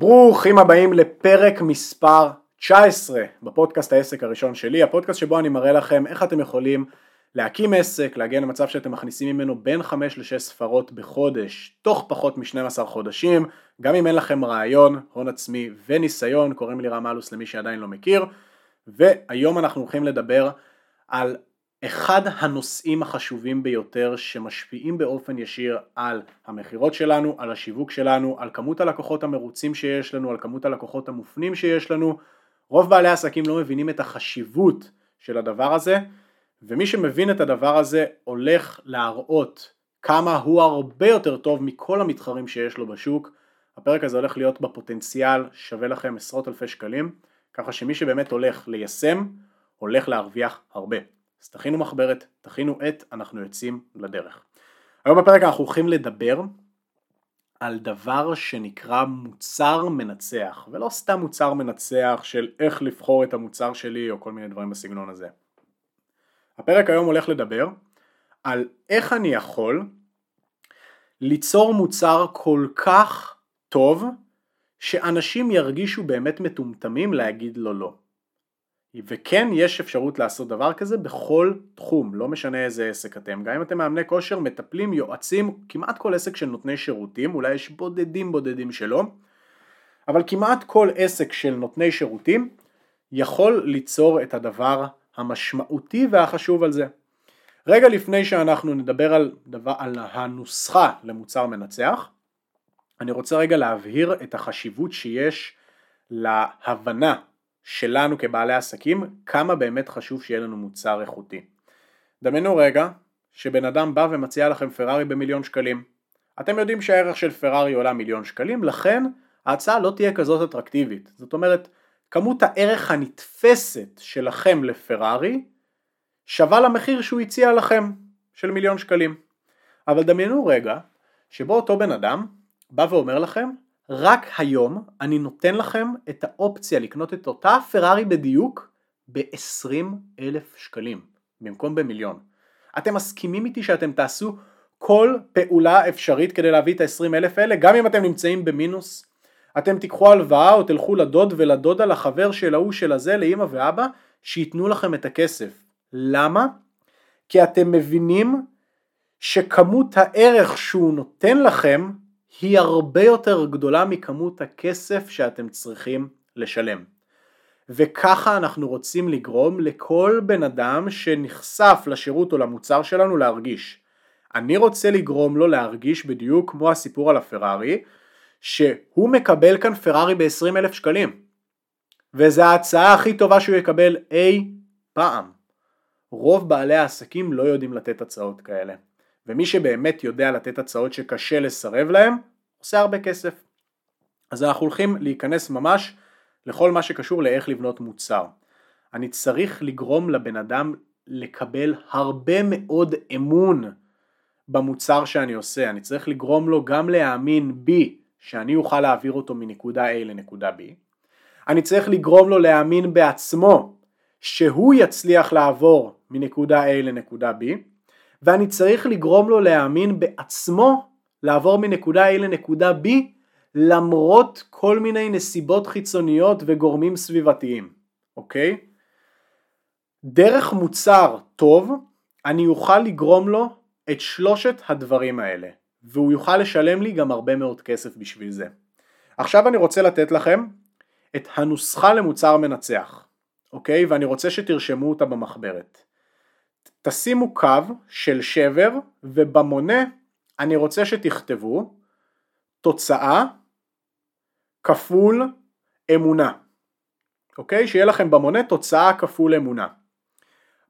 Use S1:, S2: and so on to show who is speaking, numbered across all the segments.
S1: ברוכים הבאים לפרק מספר 19 בפודקאסט העסק הראשון שלי, הפודקאסט שבו אני מראה לכם איך אתם יכולים להקים עסק, להגיע למצב שאתם מכניסים ממנו בין 5 ל-6 ספרות בחודש, תוך פחות מ-12 חודשים, גם אם אין לכם רעיון, הון עצמי וניסיון, קוראים לי רם אלוס למי שעדיין לא מכיר, והיום אנחנו הולכים לדבר על אחד הנושאים החשובים ביותר שמשפיעים באופן ישיר על המכירות שלנו, על השיווק שלנו, על כמות הלקוחות המרוצים שיש לנו, על כמות הלקוחות המופנים שיש לנו. רוב בעלי העסקים לא מבינים את החשיבות של הדבר הזה, ומי שמבין את הדבר הזה הולך להראות כמה הוא הרבה יותר טוב מכל המתחרים שיש לו בשוק. הפרק הזה הולך להיות בפוטנציאל שווה לכם עשרות אלפי שקלים, ככה שמי שבאמת הולך ליישם, הולך להרוויח הרבה. אז תכינו מחברת, תכינו עט, אנחנו יוצאים לדרך. היום בפרק אנחנו הולכים לדבר על דבר שנקרא מוצר מנצח, ולא סתם מוצר מנצח של איך לבחור את המוצר שלי או כל מיני דברים בסגנון הזה. הפרק היום הולך לדבר על איך אני יכול ליצור מוצר כל כך טוב שאנשים ירגישו באמת מטומטמים להגיד לו לא. וכן יש אפשרות לעשות דבר כזה בכל תחום, לא משנה איזה עסק אתם, גם אם אתם מאמני כושר, מטפלים, יועצים, כמעט כל עסק של נותני שירותים, אולי יש בודדים בודדים שלא, אבל כמעט כל עסק של נותני שירותים יכול ליצור את הדבר המשמעותי והחשוב על זה. רגע לפני שאנחנו נדבר על, דבר, על הנוסחה למוצר מנצח, אני רוצה רגע להבהיר את החשיבות שיש להבנה שלנו כבעלי עסקים, כמה באמת חשוב שיהיה לנו מוצר איכותי. דמיינו רגע שבן אדם בא ומציע לכם פרארי במיליון שקלים. אתם יודעים שהערך של פרארי עולה מיליון שקלים, לכן ההצעה לא תהיה כזאת אטרקטיבית. זאת אומרת, כמות הערך הנתפסת שלכם לפרארי שווה למחיר שהוא הציע לכם, של מיליון שקלים. אבל דמיינו רגע שבו אותו בן אדם בא ואומר לכם רק היום אני נותן לכם את האופציה לקנות את אותה פרארי בדיוק ב-20 אלף שקלים במקום במיליון. אתם מסכימים איתי שאתם תעשו כל פעולה אפשרית כדי להביא את ה-20 אלף האלה גם אם אתם נמצאים במינוס? אתם תיקחו הלוואה או תלכו לדוד ולדודה לחבר של ההוא של הזה לאמא ואבא שייתנו לכם את הכסף. למה? כי אתם מבינים שכמות הערך שהוא נותן לכם היא הרבה יותר גדולה מכמות הכסף שאתם צריכים לשלם. וככה אנחנו רוצים לגרום לכל בן אדם שנחשף לשירות או למוצר שלנו להרגיש. אני רוצה לגרום לו להרגיש בדיוק כמו הסיפור על הפרארי, שהוא מקבל כאן פרארי ב-20 אלף שקלים. וזו ההצעה הכי טובה שהוא יקבל אי פעם. רוב בעלי העסקים לא יודעים לתת הצעות כאלה. ומי שבאמת יודע לתת הצעות שקשה לסרב להם, עושה הרבה כסף. אז אנחנו הולכים להיכנס ממש לכל מה שקשור לאיך לבנות מוצר. אני צריך לגרום לבן אדם לקבל הרבה מאוד אמון במוצר שאני עושה, אני צריך לגרום לו גם להאמין בי שאני אוכל להעביר אותו מנקודה A לנקודה B, אני צריך לגרום לו להאמין בעצמו שהוא יצליח לעבור מנקודה A לנקודה B, ואני צריך לגרום לו להאמין בעצמו לעבור מנקודה A לנקודה B למרות כל מיני נסיבות חיצוניות וגורמים סביבתיים, אוקיי? דרך מוצר טוב אני אוכל לגרום לו את שלושת הדברים האלה והוא יוכל לשלם לי גם הרבה מאוד כסף בשביל זה. עכשיו אני רוצה לתת לכם את הנוסחה למוצר מנצח, אוקיי? ואני רוצה שתרשמו אותה במחברת. תשימו קו של שבר ובמונה אני רוצה שתכתבו תוצאה כפול אמונה, אוקיי? שיהיה לכם במונה תוצאה כפול אמונה.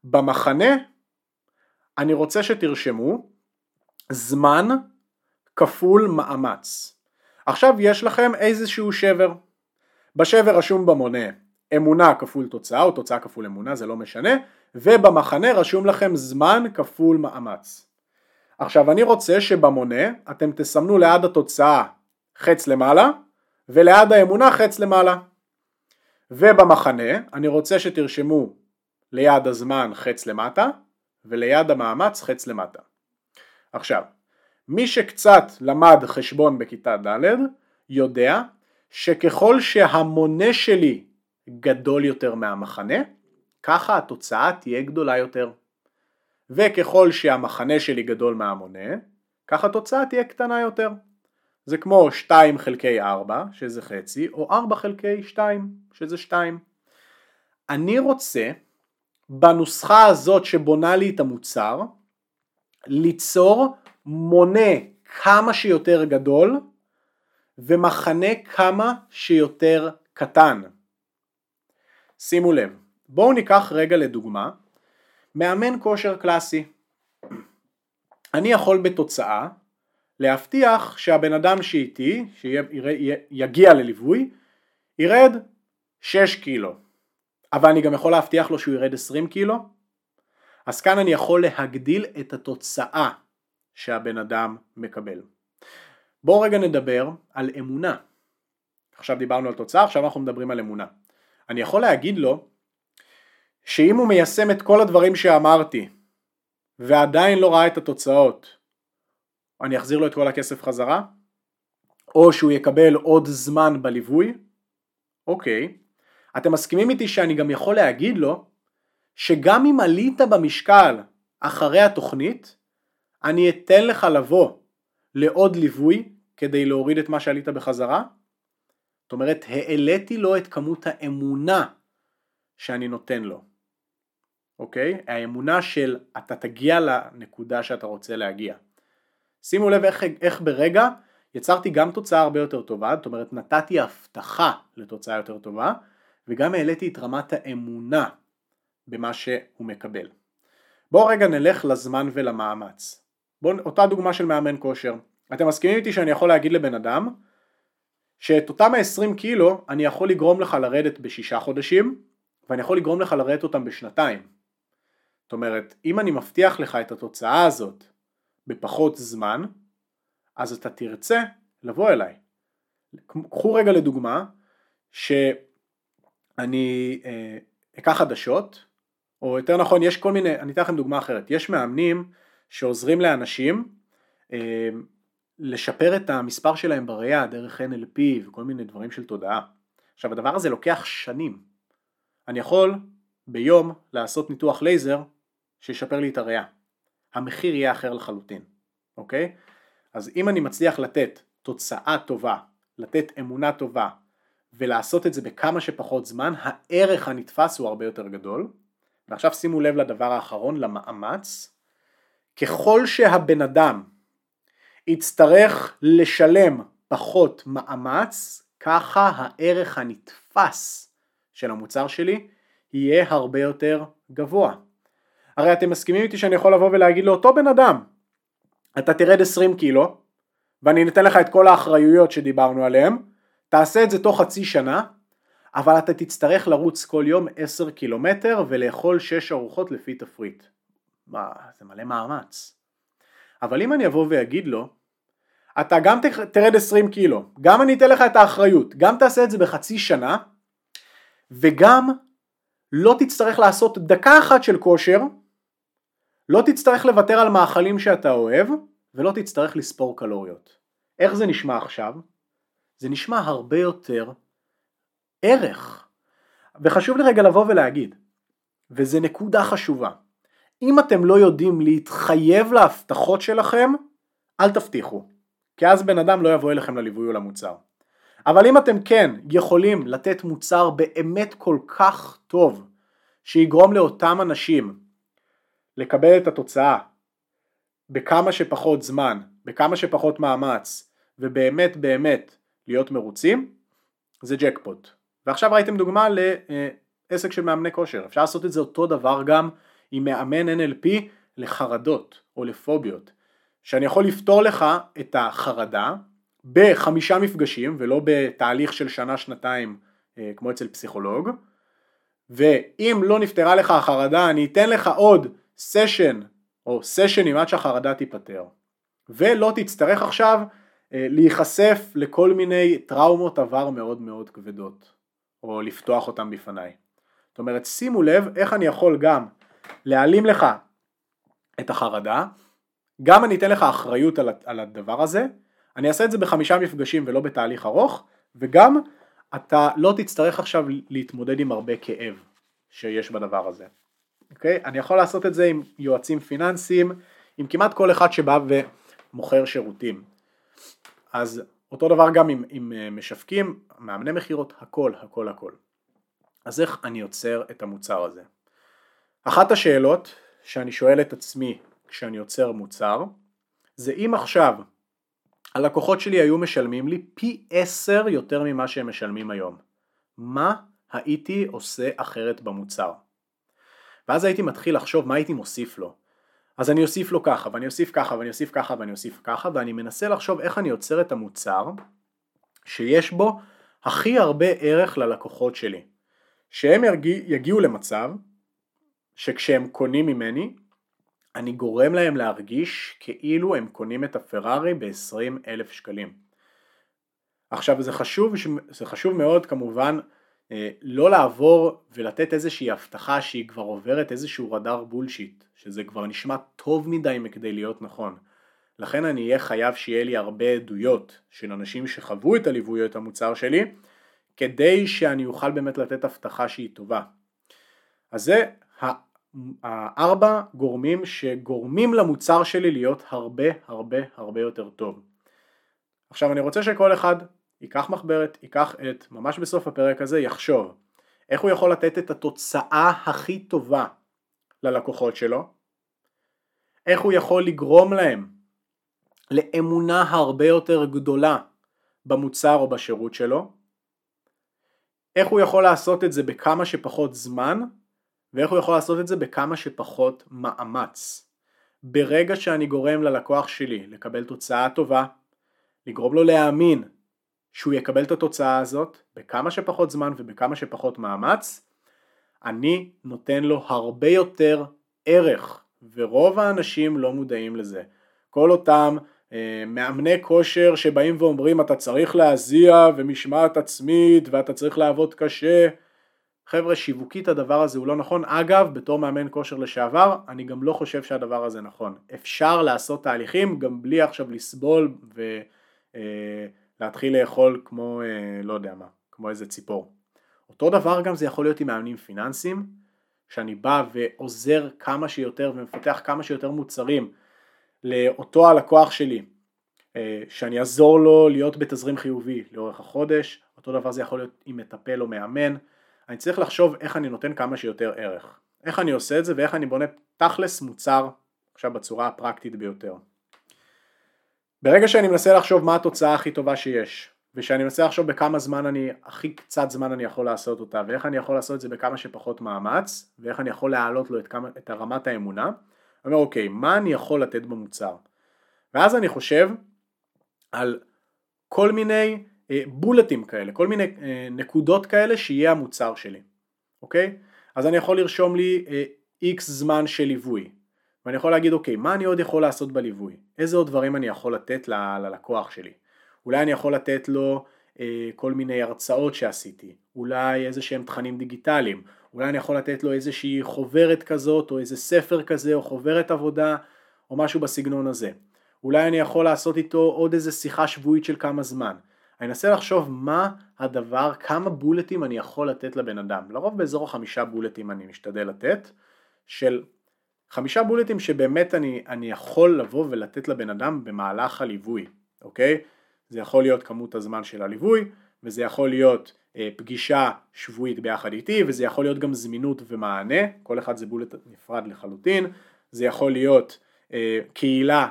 S1: במחנה אני רוצה שתרשמו זמן כפול מאמץ. עכשיו יש לכם איזשהו שבר. בשבר רשום במונה אמונה כפול תוצאה או תוצאה כפול אמונה זה לא משנה ובמחנה רשום לכם זמן כפול מאמץ. עכשיו אני רוצה שבמונה אתם תסמנו ליד התוצאה חץ למעלה וליד האמונה חץ למעלה ובמחנה אני רוצה שתרשמו ליד הזמן חץ למטה וליד המאמץ חץ למטה. עכשיו מי שקצת למד חשבון בכיתה ד' יודע שככל שהמונה שלי גדול יותר מהמחנה, ככה התוצאה תהיה גדולה יותר. וככל שהמחנה שלי גדול מהמונה, ככה התוצאה תהיה קטנה יותר. זה כמו 2 חלקי 4 שזה חצי או 4 חלקי 2 שזה 2. אני רוצה בנוסחה הזאת שבונה לי את המוצר ליצור מונה כמה שיותר גדול ומחנה כמה שיותר קטן. שימו לב, בואו ניקח רגע לדוגמה מאמן כושר קלאסי. אני יכול בתוצאה להבטיח שהבן אדם שאיתי, שיגיע לליווי, ירד 6 קילו. אבל אני גם יכול להבטיח לו שהוא ירד 20 קילו. אז כאן אני יכול להגדיל את התוצאה שהבן אדם מקבל. בואו רגע נדבר על אמונה. עכשיו דיברנו על תוצאה, עכשיו אנחנו מדברים על אמונה. אני יכול להגיד לו שאם הוא מיישם את כל הדברים שאמרתי ועדיין לא ראה את התוצאות, אני אחזיר לו את כל הכסף חזרה? או שהוא יקבל עוד זמן בליווי? אוקיי. אתם מסכימים איתי שאני גם יכול להגיד לו שגם אם עלית במשקל אחרי התוכנית, אני אתן לך לבוא לעוד ליווי כדי להוריד את מה שעלית בחזרה? זאת אומרת, העליתי לו את כמות האמונה שאני נותן לו. אוקיי? האמונה של אתה תגיע לנקודה שאתה רוצה להגיע. שימו לב איך, איך ברגע יצרתי גם תוצאה הרבה יותר טובה, זאת אומרת נתתי הבטחה לתוצאה יותר טובה, וגם העליתי את רמת האמונה במה שהוא מקבל. בואו רגע נלך לזמן ולמאמץ. בואו, אותה דוגמה של מאמן כושר. אתם מסכימים איתי שאני יכול להגיד לבן אדם שאת אותם ה-20 קילו אני יכול לגרום לך לרדת בשישה חודשים ואני יכול לגרום לך לרדת אותם בשנתיים. זאת אומרת, אם אני מבטיח לך את התוצאה הזאת בפחות זמן, אז אתה תרצה לבוא אליי. קחו רגע לדוגמה שאני אה, אקח חדשות, או יותר נכון יש כל מיני, אני אתן לכם דוגמה אחרת, יש מאמנים שעוזרים לאנשים אה, לשפר את המספר שלהם בראייה דרך NLP וכל מיני דברים של תודעה. עכשיו הדבר הזה לוקח שנים. אני יכול ביום לעשות ניתוח לייזר שישפר לי את הראייה. המחיר יהיה אחר לחלוטין, אוקיי? אז אם אני מצליח לתת תוצאה טובה, לתת אמונה טובה ולעשות את זה בכמה שפחות זמן, הערך הנתפס הוא הרבה יותר גדול. ועכשיו שימו לב לדבר האחרון, למאמץ. ככל שהבן אדם יצטרך לשלם פחות מאמץ, ככה הערך הנתפס של המוצר שלי יהיה הרבה יותר גבוה. הרי אתם מסכימים איתי שאני יכול לבוא ולהגיד לאותו בן אדם אתה תרד 20 קילו ואני נותן לך את כל האחריויות שדיברנו עליהן תעשה את זה תוך חצי שנה אבל אתה תצטרך לרוץ כל יום 10 קילומטר ולאכול 6 ארוחות לפי תפריט. מה, זה מלא מאמץ. אבל אם אני אבוא ואגיד לו אתה גם תרד 20 קילו, גם אני אתן לך את האחריות, גם תעשה את זה בחצי שנה וגם לא תצטרך לעשות דקה אחת של כושר לא תצטרך לוותר על מאכלים שאתה אוהב ולא תצטרך לספור קלוריות. איך זה נשמע עכשיו? זה נשמע הרבה יותר ערך. וחשוב לי רגע לבוא ולהגיד, וזה נקודה חשובה, אם אתם לא יודעים להתחייב להבטחות שלכם, אל תבטיחו, כי אז בן אדם לא יבוא אליכם לליווי או למוצר. אבל אם אתם כן יכולים לתת מוצר באמת כל כך טוב, שיגרום לאותם אנשים לקבל את התוצאה בכמה שפחות זמן, בכמה שפחות מאמץ, ובאמת באמת להיות מרוצים, זה ג'קפוט. ועכשיו ראיתם דוגמה לעסק של מאמני כושר, אפשר לעשות את זה אותו דבר גם עם מאמן NLP לחרדות או לפוביות, שאני יכול לפתור לך את החרדה בחמישה מפגשים ולא בתהליך של שנה שנתיים אה, כמו אצל פסיכולוג. ואם לא נפתרה לך החרדה אני אתן לך עוד סשן או סשנים עד שהחרדה תיפתר ולא תצטרך עכשיו אה, להיחשף לכל מיני טראומות עבר מאוד מאוד כבדות או לפתוח אותם בפניי. זאת אומרת שימו לב איך אני יכול גם להעלים לך את החרדה, גם אני אתן לך אחריות על הדבר הזה, אני אעשה את זה בחמישה מפגשים ולא בתהליך ארוך וגם אתה לא תצטרך עכשיו להתמודד עם הרבה כאב שיש בדבר הזה. אוקיי? אני יכול לעשות את זה עם יועצים פיננסיים, עם כמעט כל אחד שבא ומוכר שירותים. אז אותו דבר גם עם, עם אה, משווקים, מאמני מכירות, הכל, הכל, הכל. אז איך אני יוצר את המוצר הזה? אחת השאלות שאני שואל את עצמי כשאני יוצר מוצר, זה אם עכשיו הלקוחות שלי היו משלמים לי פי עשר יותר ממה שהם משלמים היום. מה הייתי עושה אחרת במוצר? ואז הייתי מתחיל לחשוב מה הייתי מוסיף לו. אז אני אוסיף לו ככה, ואני אוסיף ככה, ואני אוסיף ככה, ואני אוסיף ככה, ואני מנסה לחשוב איך אני יוצר את המוצר שיש בו הכי הרבה ערך ללקוחות שלי. שהם יגיע, יגיעו למצב שכשהם קונים ממני, אני גורם להם להרגיש כאילו הם קונים את הפרארי ב-20 אלף שקלים. עכשיו זה חשוב, זה חשוב מאוד כמובן לא לעבור ולתת איזושהי הבטחה שהיא כבר עוברת איזשהו רדאר בולשיט, שזה כבר נשמע טוב מדי מכדי להיות נכון. לכן אני אהיה חייב שיהיה לי הרבה עדויות של אנשים שחוו את הליווי או את המוצר שלי, כדי שאני אוכל באמת לתת הבטחה שהיא טובה. אז זה הארבע גורמים שגורמים למוצר שלי להיות הרבה הרבה הרבה יותר טוב. עכשיו אני רוצה שכל אחד ייקח מחברת, ייקח את, ממש בסוף הפרק הזה, יחשוב איך הוא יכול לתת את התוצאה הכי טובה ללקוחות שלו, איך הוא יכול לגרום להם לאמונה הרבה יותר גדולה במוצר או בשירות שלו, איך הוא יכול לעשות את זה בכמה שפחות זמן, ואיך הוא יכול לעשות את זה בכמה שפחות מאמץ. ברגע שאני גורם ללקוח שלי לקבל תוצאה טובה, לגרום לו להאמין שהוא יקבל את התוצאה הזאת בכמה שפחות זמן ובכמה שפחות מאמץ, אני נותן לו הרבה יותר ערך, ורוב האנשים לא מודעים לזה. כל אותם אה, מאמני כושר שבאים ואומרים אתה צריך להזיע ומשמעת עצמית ואתה צריך לעבוד קשה, חבר'ה שיווקית הדבר הזה הוא לא נכון, אגב בתור מאמן כושר לשעבר אני גם לא חושב שהדבר הזה נכון, אפשר לעשות תהליכים גם בלי עכשיו לסבול ו... אה, להתחיל לאכול כמו אה, לא יודע מה, כמו איזה ציפור. אותו דבר גם זה יכול להיות עם מאמנים פיננסיים, שאני בא ועוזר כמה שיותר ומפתח כמה שיותר מוצרים לאותו הלקוח שלי, אה, שאני אעזור לו להיות בתזרים חיובי לאורך החודש, אותו דבר זה יכול להיות עם מטפל או מאמן, אני צריך לחשוב איך אני נותן כמה שיותר ערך, איך אני עושה את זה ואיך אני בונה תכלס מוצר עכשיו בצורה הפרקטית ביותר. ברגע שאני מנסה לחשוב מה התוצאה הכי טובה שיש ושאני מנסה לחשוב בכמה זמן אני, הכי קצת זמן אני יכול לעשות אותה ואיך אני יכול לעשות את זה בכמה שפחות מאמץ ואיך אני יכול להעלות לו את, כמה, את הרמת האמונה אני אומר אוקיי מה אני יכול לתת במוצר? ואז אני חושב על כל מיני אה, בולטים כאלה כל מיני אה, נקודות כאלה שיהיה המוצר שלי אוקיי? אז אני יכול לרשום לי איקס אה, זמן של ליווי ואני יכול להגיד אוקיי מה אני עוד יכול לעשות בליווי? איזה עוד דברים אני יכול לתת ל- ללקוח שלי? אולי אני יכול לתת לו אה, כל מיני הרצאות שעשיתי אולי איזה שהם תכנים דיגיטליים אולי אני יכול לתת לו איזושהי חוברת כזאת או איזה ספר כזה או חוברת עבודה או משהו בסגנון הזה. אולי אני יכול לעשות איתו עוד איזה שיחה שבועית של כמה זמן. אני אנסה לחשוב מה הדבר, כמה בולטים אני יכול לתת לבן אדם. לרוב באזור החמישה בולטים אני משתדל לתת של חמישה בולטים שבאמת אני, אני יכול לבוא ולתת לבן אדם במהלך הליווי, אוקיי? זה יכול להיות כמות הזמן של הליווי, וזה יכול להיות אה, פגישה שבועית ביחד איתי, וזה יכול להיות גם זמינות ומענה, כל אחד זה בולט נפרד לחלוטין, זה יכול להיות אה, קהילה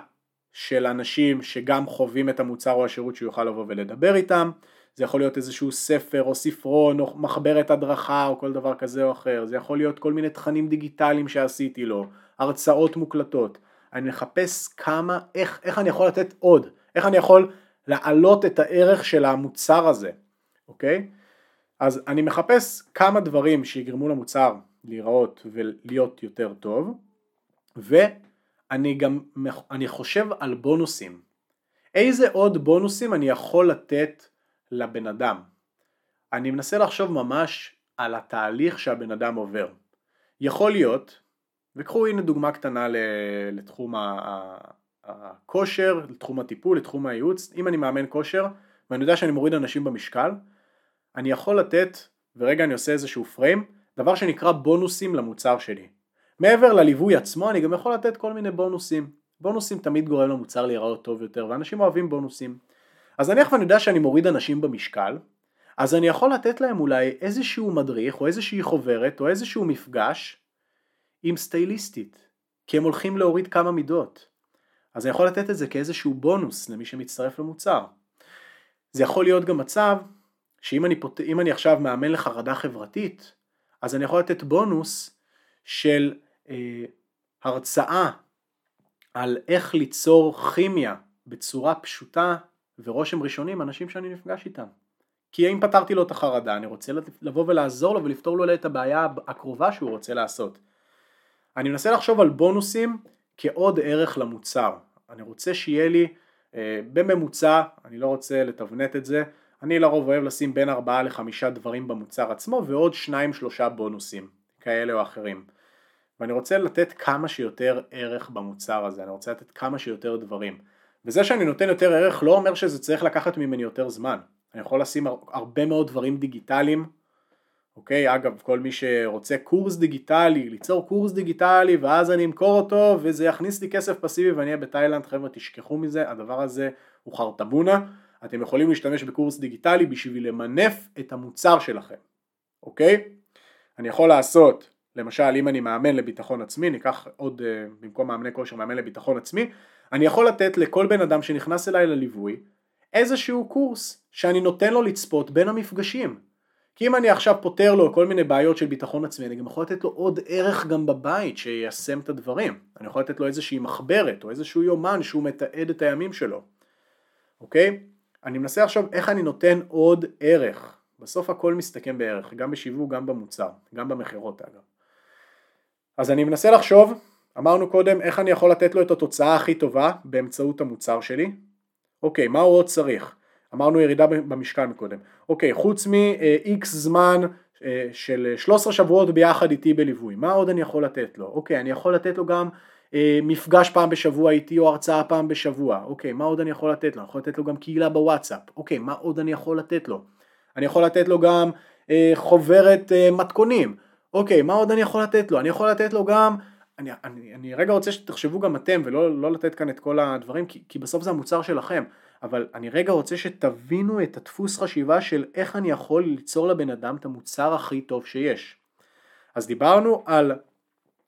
S1: של אנשים שגם חווים את המוצר או השירות שהוא יוכל לבוא ולדבר איתם, זה יכול להיות איזשהו ספר או ספרון או מחברת הדרכה או כל דבר כזה או אחר, זה יכול להיות כל מיני תכנים דיגיטליים שעשיתי לו, הרצאות מוקלטות, אני מחפש כמה, איך, איך אני יכול לתת עוד, איך אני יכול להעלות את הערך של המוצר הזה, אוקיי? אז אני מחפש כמה דברים שיגרמו למוצר להיראות ולהיות יותר טוב, ואני גם, אני חושב על בונוסים. איזה עוד בונוסים אני יכול לתת לבן אדם? אני מנסה לחשוב ממש על התהליך שהבן אדם עובר. יכול להיות וקחו הנה דוגמה קטנה לתחום הכושר, לתחום הטיפול, לתחום הייעוץ, אם אני מאמן כושר, ואני יודע שאני מוריד אנשים במשקל, אני יכול לתת, ורגע אני עושה איזשהו פריים, דבר שנקרא בונוסים למוצר שלי. מעבר לליווי עצמו אני גם יכול לתת כל מיני בונוסים. בונוסים תמיד גורם למוצר להיראות טוב יותר ואנשים אוהבים בונוסים. אז נניח ואני יודע שאני מוריד אנשים במשקל, אז אני יכול לתת להם אולי איזשהו מדריך או איזושהי חוברת או איזשהו מפגש עם סטייליסטית, כי הם הולכים להוריד כמה מידות. אז אני יכול לתת את זה כאיזשהו בונוס למי שמצטרף למוצר. זה יכול להיות גם מצב שאם אני, פות... אני עכשיו מאמן לחרדה חברתית, אז אני יכול לתת בונוס של אה, הרצאה על איך ליצור כימיה בצורה פשוטה ורושם ראשוני עם אנשים שאני נפגש איתם. כי אם פתרתי לו את החרדה, אני רוצה לבוא ולעזור לו ולפתור לו את הבעיה הקרובה שהוא רוצה לעשות. אני מנסה לחשוב על בונוסים כעוד ערך למוצר. אני רוצה שיהיה לי אה, בממוצע, אני לא רוצה לתבנת את זה, אני לרוב אוהב לשים בין 4 ל-5 דברים במוצר עצמו ועוד 2-3 בונוסים כאלה או אחרים. ואני רוצה לתת כמה שיותר ערך במוצר הזה, אני רוצה לתת כמה שיותר דברים. וזה שאני נותן יותר ערך לא אומר שזה צריך לקחת ממני יותר זמן. אני יכול לשים הרבה מאוד דברים דיגיטליים, אוקיי? אגב, כל מי שרוצה קורס דיגיטלי, ליצור קורס דיגיטלי ואז אני אמכור אותו וזה יכניס לי כסף פסיבי ואני אהיה בתאילנד, חבר'ה תשכחו מזה, הדבר הזה הוא חרטבונה. אתם יכולים להשתמש בקורס דיגיטלי בשביל למנף את המוצר שלכם, אוקיי? אני יכול לעשות, למשל אם אני מאמן לביטחון עצמי, ניקח עוד uh, במקום מאמני כושר מאמן לביטחון עצמי, אני יכול לתת לכל בן אדם שנכנס אליי לליווי איזשהו קורס שאני נותן לו לצפות בין המפגשים. כי אם אני עכשיו פותר לו כל מיני בעיות של ביטחון עצמי, אני גם יכול לתת לו עוד ערך גם בבית שיישם את הדברים. אני יכול לתת לו איזושהי מחברת או איזשהו יומן שהוא מתעד את הימים שלו. אוקיי? אני מנסה עכשיו איך אני נותן עוד ערך. בסוף הכל מסתכם בערך, גם בשיווק, גם במוצר, גם במכירות אגב. אז אני מנסה לחשוב, אמרנו קודם, איך אני יכול לתת לו את התוצאה הכי טובה באמצעות המוצר שלי. אוקיי, מה הוא עוד צריך? אמרנו ירידה במשקל מקודם. אוקיי, חוץ מ-X זמן אה, של 13 שבועות ביחד איתי בליווי, מה עוד אני יכול לתת לו? אוקיי, אני יכול לתת לו גם אה, מפגש פעם בשבוע איתי או הרצאה פעם בשבוע, אוקיי, מה עוד אני יכול לתת לו? אני יכול לתת לו גם קהילה בוואטסאפ, אוקיי, מה עוד אני יכול לתת לו? אני יכול לתת לו גם אה, חוברת אה, מתכונים, אוקיי, מה עוד אני יכול לתת לו? אני יכול לתת לו גם, אני, אני, אני רגע רוצה שתחשבו גם אתם ולא לא לתת כאן את כל הדברים, כי, כי בסוף זה המוצר שלכם, אבל אני רגע רוצה שתבינו את הדפוס חשיבה של איך אני יכול ליצור לבן אדם את המוצר הכי טוב שיש. אז דיברנו על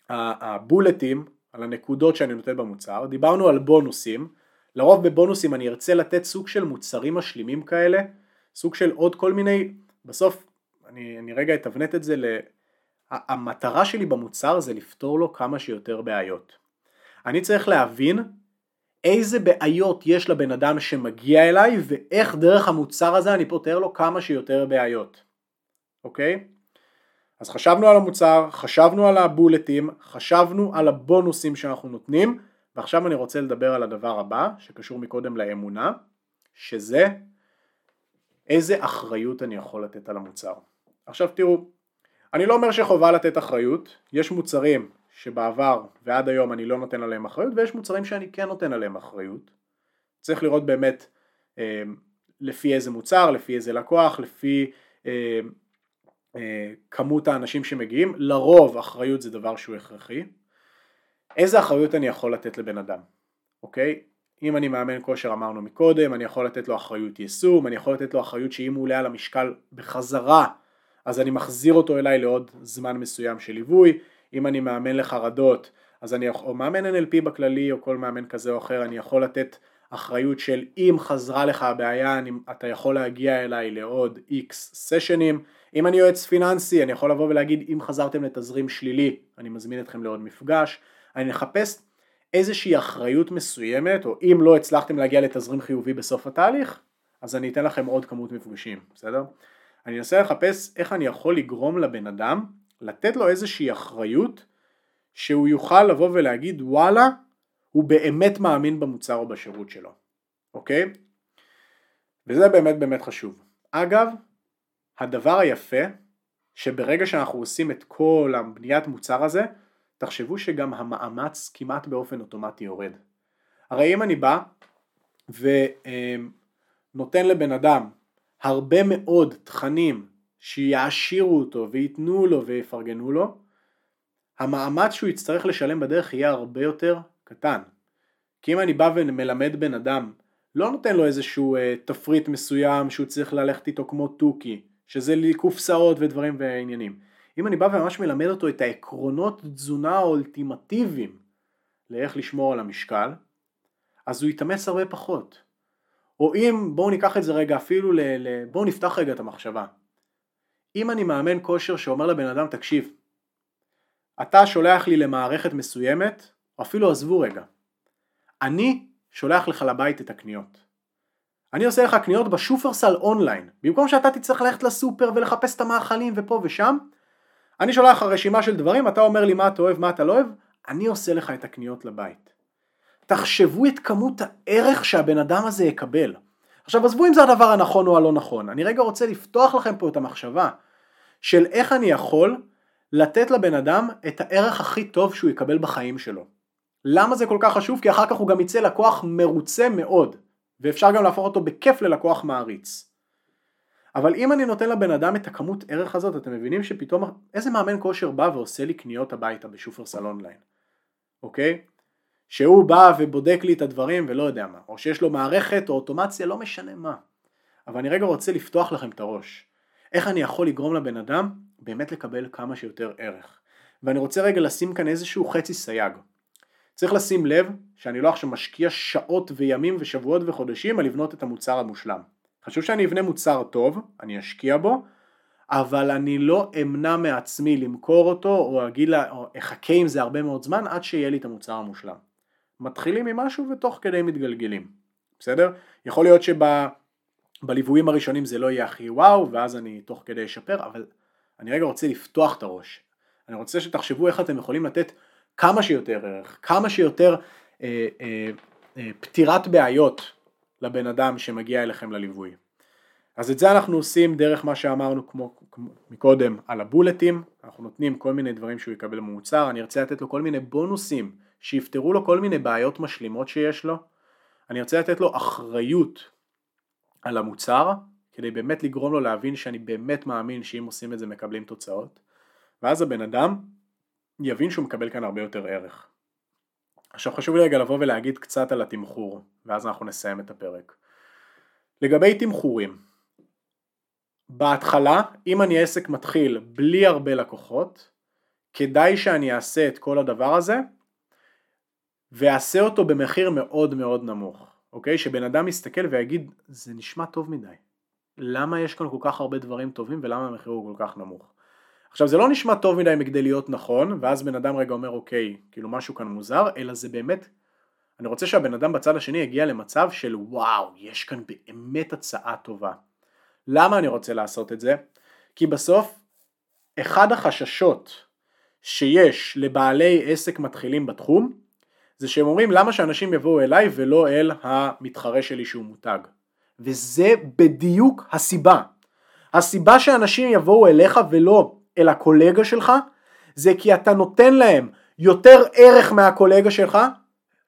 S1: הבולטים, על הנקודות שאני נותן במוצר, דיברנו על בונוסים, לרוב בבונוסים אני ארצה לתת סוג של מוצרים משלימים כאלה, סוג של עוד כל מיני, בסוף אני, אני רגע אתבנת את זה, ל... המטרה שלי במוצר זה לפתור לו כמה שיותר בעיות. אני צריך להבין איזה בעיות יש לבן אדם שמגיע אליי ואיך דרך המוצר הזה אני פותר לו כמה שיותר בעיות, אוקיי? אז חשבנו על המוצר, חשבנו על הבולטים, חשבנו על הבונוסים שאנחנו נותנים ועכשיו אני רוצה לדבר על הדבר הבא שקשור מקודם לאמונה שזה איזה אחריות אני יכול לתת על המוצר. עכשיו תראו, אני לא אומר שחובה לתת אחריות, יש מוצרים שבעבר ועד היום אני לא נותן עליהם אחריות ויש מוצרים שאני כן נותן עליהם אחריות. צריך לראות באמת אה, לפי איזה מוצר, לפי איזה לקוח, לפי אה, אה, כמות האנשים שמגיעים, לרוב אחריות זה דבר שהוא הכרחי. איזה אחריות אני יכול לתת לבן אדם, אוקיי? אם אני מאמן כושר אמרנו מקודם, אני יכול לתת לו אחריות יישום, אני יכול לתת לו אחריות שאם הוא עולה על המשקל בחזרה אז אני מחזיר אותו אליי לעוד זמן מסוים של ליווי, אם אני מאמן לחרדות, אז אני, או מאמן NLP בכללי או כל מאמן כזה או אחר, אני יכול לתת אחריות של אם חזרה לך הבעיה, אני, אתה יכול להגיע אליי לעוד X סשנים, אם אני יועץ פיננסי, אני יכול לבוא ולהגיד אם חזרתם לתזרים שלילי, אני מזמין אתכם לעוד מפגש, אני מחפש איזושהי אחריות מסוימת, או אם לא הצלחתם להגיע לתזרים חיובי בסוף התהליך, אז אני אתן לכם עוד כמות מפגשים, בסדר? אני אנסה לחפש איך אני יכול לגרום לבן אדם לתת לו איזושהי אחריות שהוא יוכל לבוא ולהגיד וואלה הוא באמת מאמין במוצר או בשירות שלו, אוקיי? וזה באמת באמת חשוב. אגב, הדבר היפה שברגע שאנחנו עושים את כל הבניית מוצר הזה, תחשבו שגם המאמץ כמעט באופן אוטומטי יורד. הרי אם אני בא נותן לבן אדם הרבה מאוד תכנים שיעשירו אותו וייתנו לו ויפרגנו לו, המאמץ שהוא יצטרך לשלם בדרך יהיה הרבה יותר קטן. כי אם אני בא ומלמד בן אדם, לא נותן לו איזשהו אה, תפריט מסוים שהוא צריך ללכת איתו כמו תוכי, שזה קופסאות ודברים ועניינים. אם אני בא וממש מלמד אותו את העקרונות תזונה האולטימטיביים לאיך לשמור על המשקל, אז הוא יתאמץ הרבה פחות. או אם, בואו ניקח את זה רגע אפילו, ל, ל, בואו נפתח רגע את המחשבה. אם אני מאמן כושר שאומר לבן אדם, תקשיב, אתה שולח לי למערכת מסוימת, או אפילו עזבו רגע, אני שולח לך לבית את הקניות. אני עושה לך קניות בשופרסל אונליין, במקום שאתה תצטרך ללכת לסופר ולחפש את המאכלים ופה ושם, אני שולח לך רשימה של דברים, אתה אומר לי מה אתה אוהב, מה אתה לא אוהב, אני עושה לך את הקניות לבית. תחשבו את כמות הערך שהבן אדם הזה יקבל. עכשיו עזבו אם זה הדבר הנכון או הלא נכון, אני רגע רוצה לפתוח לכם פה את המחשבה של איך אני יכול לתת לבן אדם את הערך הכי טוב שהוא יקבל בחיים שלו. למה זה כל כך חשוב? כי אחר כך הוא גם יצא לקוח מרוצה מאוד, ואפשר גם להפוך אותו בכיף ללקוח מעריץ. אבל אם אני נותן לבן אדם את הכמות ערך הזאת, אתם מבינים שפתאום איזה מאמן כושר בא ועושה לי קניות הביתה בשופרסל אונליין, אוקיי? שהוא בא ובודק לי את הדברים ולא יודע מה, או שיש לו מערכת או אוטומציה, לא משנה מה. אבל אני רגע רוצה לפתוח לכם את הראש. איך אני יכול לגרום לבן אדם באמת לקבל כמה שיותר ערך. ואני רוצה רגע לשים כאן איזשהו חצי סייג. צריך לשים לב שאני לא עכשיו משקיע שעות וימים ושבועות וחודשים על לבנות את המוצר המושלם. חשוב שאני אבנה מוצר טוב, אני אשקיע בו, אבל אני לא אמנע מעצמי למכור אותו או, אגיד, או אחכה עם זה הרבה מאוד זמן עד שיהיה לי את המוצר המושלם. מתחילים ממשהו ותוך כדי מתגלגלים, בסדר? יכול להיות שבליוויים הראשונים זה לא יהיה הכי וואו ואז אני תוך כדי אשפר, אבל אני רגע רוצה לפתוח את הראש. אני רוצה שתחשבו איך אתם יכולים לתת כמה שיותר ערך, כמה שיותר אה, אה, אה, פתירת בעיות לבן אדם שמגיע אליכם לליווי. אז את זה אנחנו עושים דרך מה שאמרנו כמו, כמו מקודם על הבולטים, אנחנו נותנים כל מיני דברים שהוא יקבל במוצר, אני ארצה לתת לו כל מיני בונוסים שיפתרו לו כל מיני בעיות משלימות שיש לו, אני ארצה לתת לו אחריות על המוצר, כדי באמת לגרום לו להבין שאני באמת מאמין שאם עושים את זה מקבלים תוצאות, ואז הבן אדם יבין שהוא מקבל כאן הרבה יותר ערך. עכשיו חשוב לי רגע לבוא ולהגיד קצת על התמחור, ואז אנחנו נסיים את הפרק. לגבי תמחורים, בהתחלה, אם אני עסק מתחיל בלי הרבה לקוחות, כדאי שאני אעשה את כל הדבר הזה, ואעשה אותו במחיר מאוד מאוד נמוך, אוקיי? שבן אדם יסתכל ויגיד, זה נשמע טוב מדי. למה יש כאן כל כך הרבה דברים טובים ולמה המחיר הוא כל כך נמוך? עכשיו זה לא נשמע טוב מדי מכדי להיות נכון, ואז בן אדם רגע אומר אוקיי, כאילו משהו כאן מוזר, אלא זה באמת, אני רוצה שהבן אדם בצד השני יגיע למצב של וואו, יש כאן באמת הצעה טובה. למה אני רוצה לעשות את זה? כי בסוף, אחד החששות שיש לבעלי עסק מתחילים בתחום, זה שהם אומרים למה שאנשים יבואו אליי ולא אל המתחרה שלי שהוא מותג. וזה בדיוק הסיבה. הסיבה שאנשים יבואו אליך ולא אל הקולגה שלך, זה כי אתה נותן להם יותר ערך מהקולגה שלך,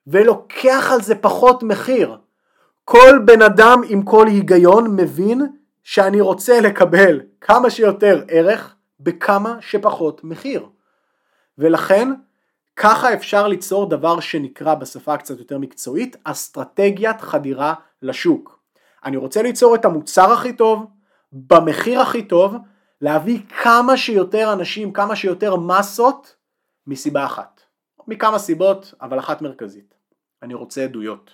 S1: ולוקח על זה פחות מחיר. כל בן אדם עם כל היגיון מבין שאני רוצה לקבל כמה שיותר ערך בכמה שפחות מחיר. ולכן ככה אפשר ליצור דבר שנקרא בשפה קצת יותר מקצועית אסטרטגיית חדירה לשוק. אני רוצה ליצור את המוצר הכי טוב, במחיר הכי טוב, להביא כמה שיותר אנשים, כמה שיותר מסות, מסיבה אחת. מכמה סיבות, אבל אחת מרכזית. אני רוצה עדויות.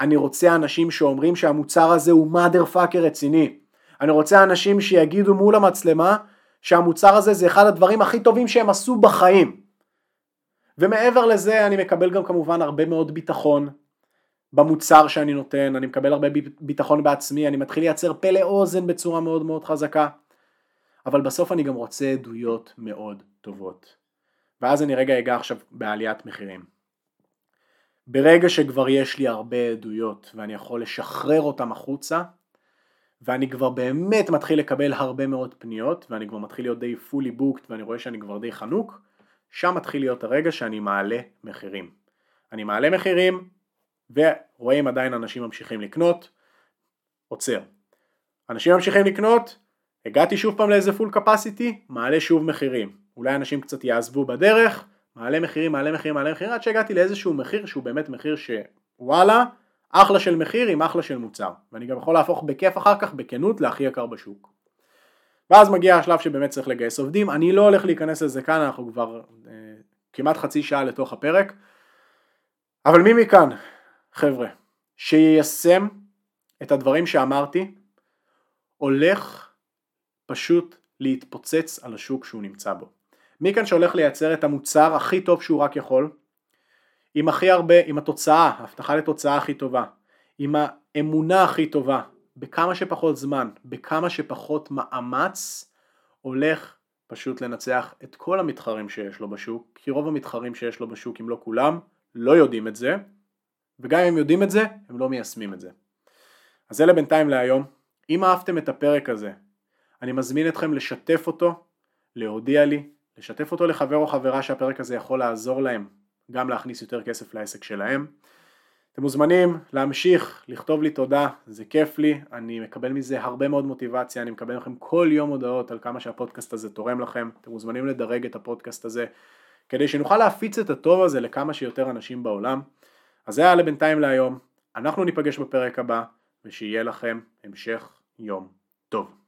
S1: אני רוצה אנשים שאומרים שהמוצר הזה הוא mother fucker רציני. אני רוצה אנשים שיגידו מול המצלמה שהמוצר הזה זה אחד הדברים הכי טובים שהם עשו בחיים. ומעבר לזה אני מקבל גם כמובן הרבה מאוד ביטחון במוצר שאני נותן, אני מקבל הרבה ביטחון בעצמי, אני מתחיל לייצר פה לאוזן בצורה מאוד מאוד חזקה. אבל בסוף אני גם רוצה עדויות מאוד טובות. ואז אני רגע אגע עכשיו בעליית מחירים. ברגע שכבר יש לי הרבה עדויות ואני יכול לשחרר אותם החוצה, ואני כבר באמת מתחיל לקבל הרבה מאוד פניות, ואני כבר מתחיל להיות די fully booked ואני רואה שאני כבר די חנוק, שם מתחיל להיות הרגע שאני מעלה מחירים. אני מעלה מחירים ורואה אם עדיין אנשים ממשיכים לקנות, עוצר. אנשים ממשיכים לקנות, הגעתי שוב פעם לאיזה פול קפסיטי, מעלה שוב מחירים. אולי אנשים קצת יעזבו בדרך, מעלה מחירים, מעלה מחירים, מעלה מחירים, עד שהגעתי לאיזשהו מחיר שהוא באמת מחיר שוואלה, אחלה של מחיר עם אחלה של מוצר. ואני גם יכול להפוך בכיף אחר כך, בכנות, להכי יקר בשוק. ואז מגיע השלב שבאמת צריך לגייס עובדים, אני לא הולך להיכנס לזה כאן, אנחנו כבר אה, כמעט חצי שעה לתוך הפרק, אבל מי מכאן, חבר'ה, שיישם את הדברים שאמרתי, הולך פשוט להתפוצץ על השוק שהוא נמצא בו. מי כאן שהולך לייצר את המוצר הכי טוב שהוא רק יכול, עם הכי הרבה, עם התוצאה, הבטחה לתוצאה הכי טובה, עם האמונה הכי טובה, בכמה שפחות זמן, בכמה שפחות מאמץ, הולך פשוט לנצח את כל המתחרים שיש לו בשוק, כי רוב המתחרים שיש לו בשוק, אם לא כולם, לא יודעים את זה, וגם אם הם יודעים את זה, הם לא מיישמים את זה. אז אלה בינתיים להיום. אם אהבתם את הפרק הזה, אני מזמין אתכם לשתף אותו, להודיע לי, לשתף אותו לחבר או חברה שהפרק הזה יכול לעזור להם גם להכניס יותר כסף לעסק שלהם. אתם מוזמנים להמשיך לכתוב לי תודה, זה כיף לי, אני מקבל מזה הרבה מאוד מוטיבציה, אני מקבל לכם כל יום הודעות על כמה שהפודקאסט הזה תורם לכם, אתם מוזמנים לדרג את הפודקאסט הזה כדי שנוכל להפיץ את הטוב הזה לכמה שיותר אנשים בעולם. אז זה היה לבינתיים להיום, אנחנו ניפגש בפרק הבא, ושיהיה לכם המשך יום טוב.